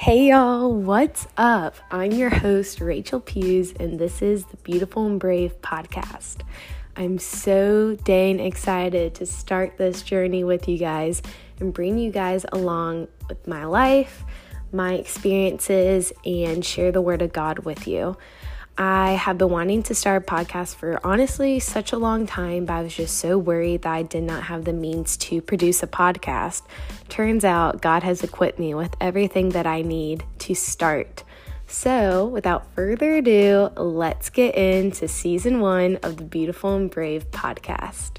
Hey y'all, what's up? I'm your host, Rachel Pews, and this is the Beautiful and Brave podcast. I'm so dang excited to start this journey with you guys and bring you guys along with my life, my experiences, and share the Word of God with you. I have been wanting to start a podcast for honestly such a long time, but I was just so worried that I did not have the means to produce a podcast. Turns out God has equipped me with everything that I need to start. So, without further ado, let's get into season one of the Beautiful and Brave podcast.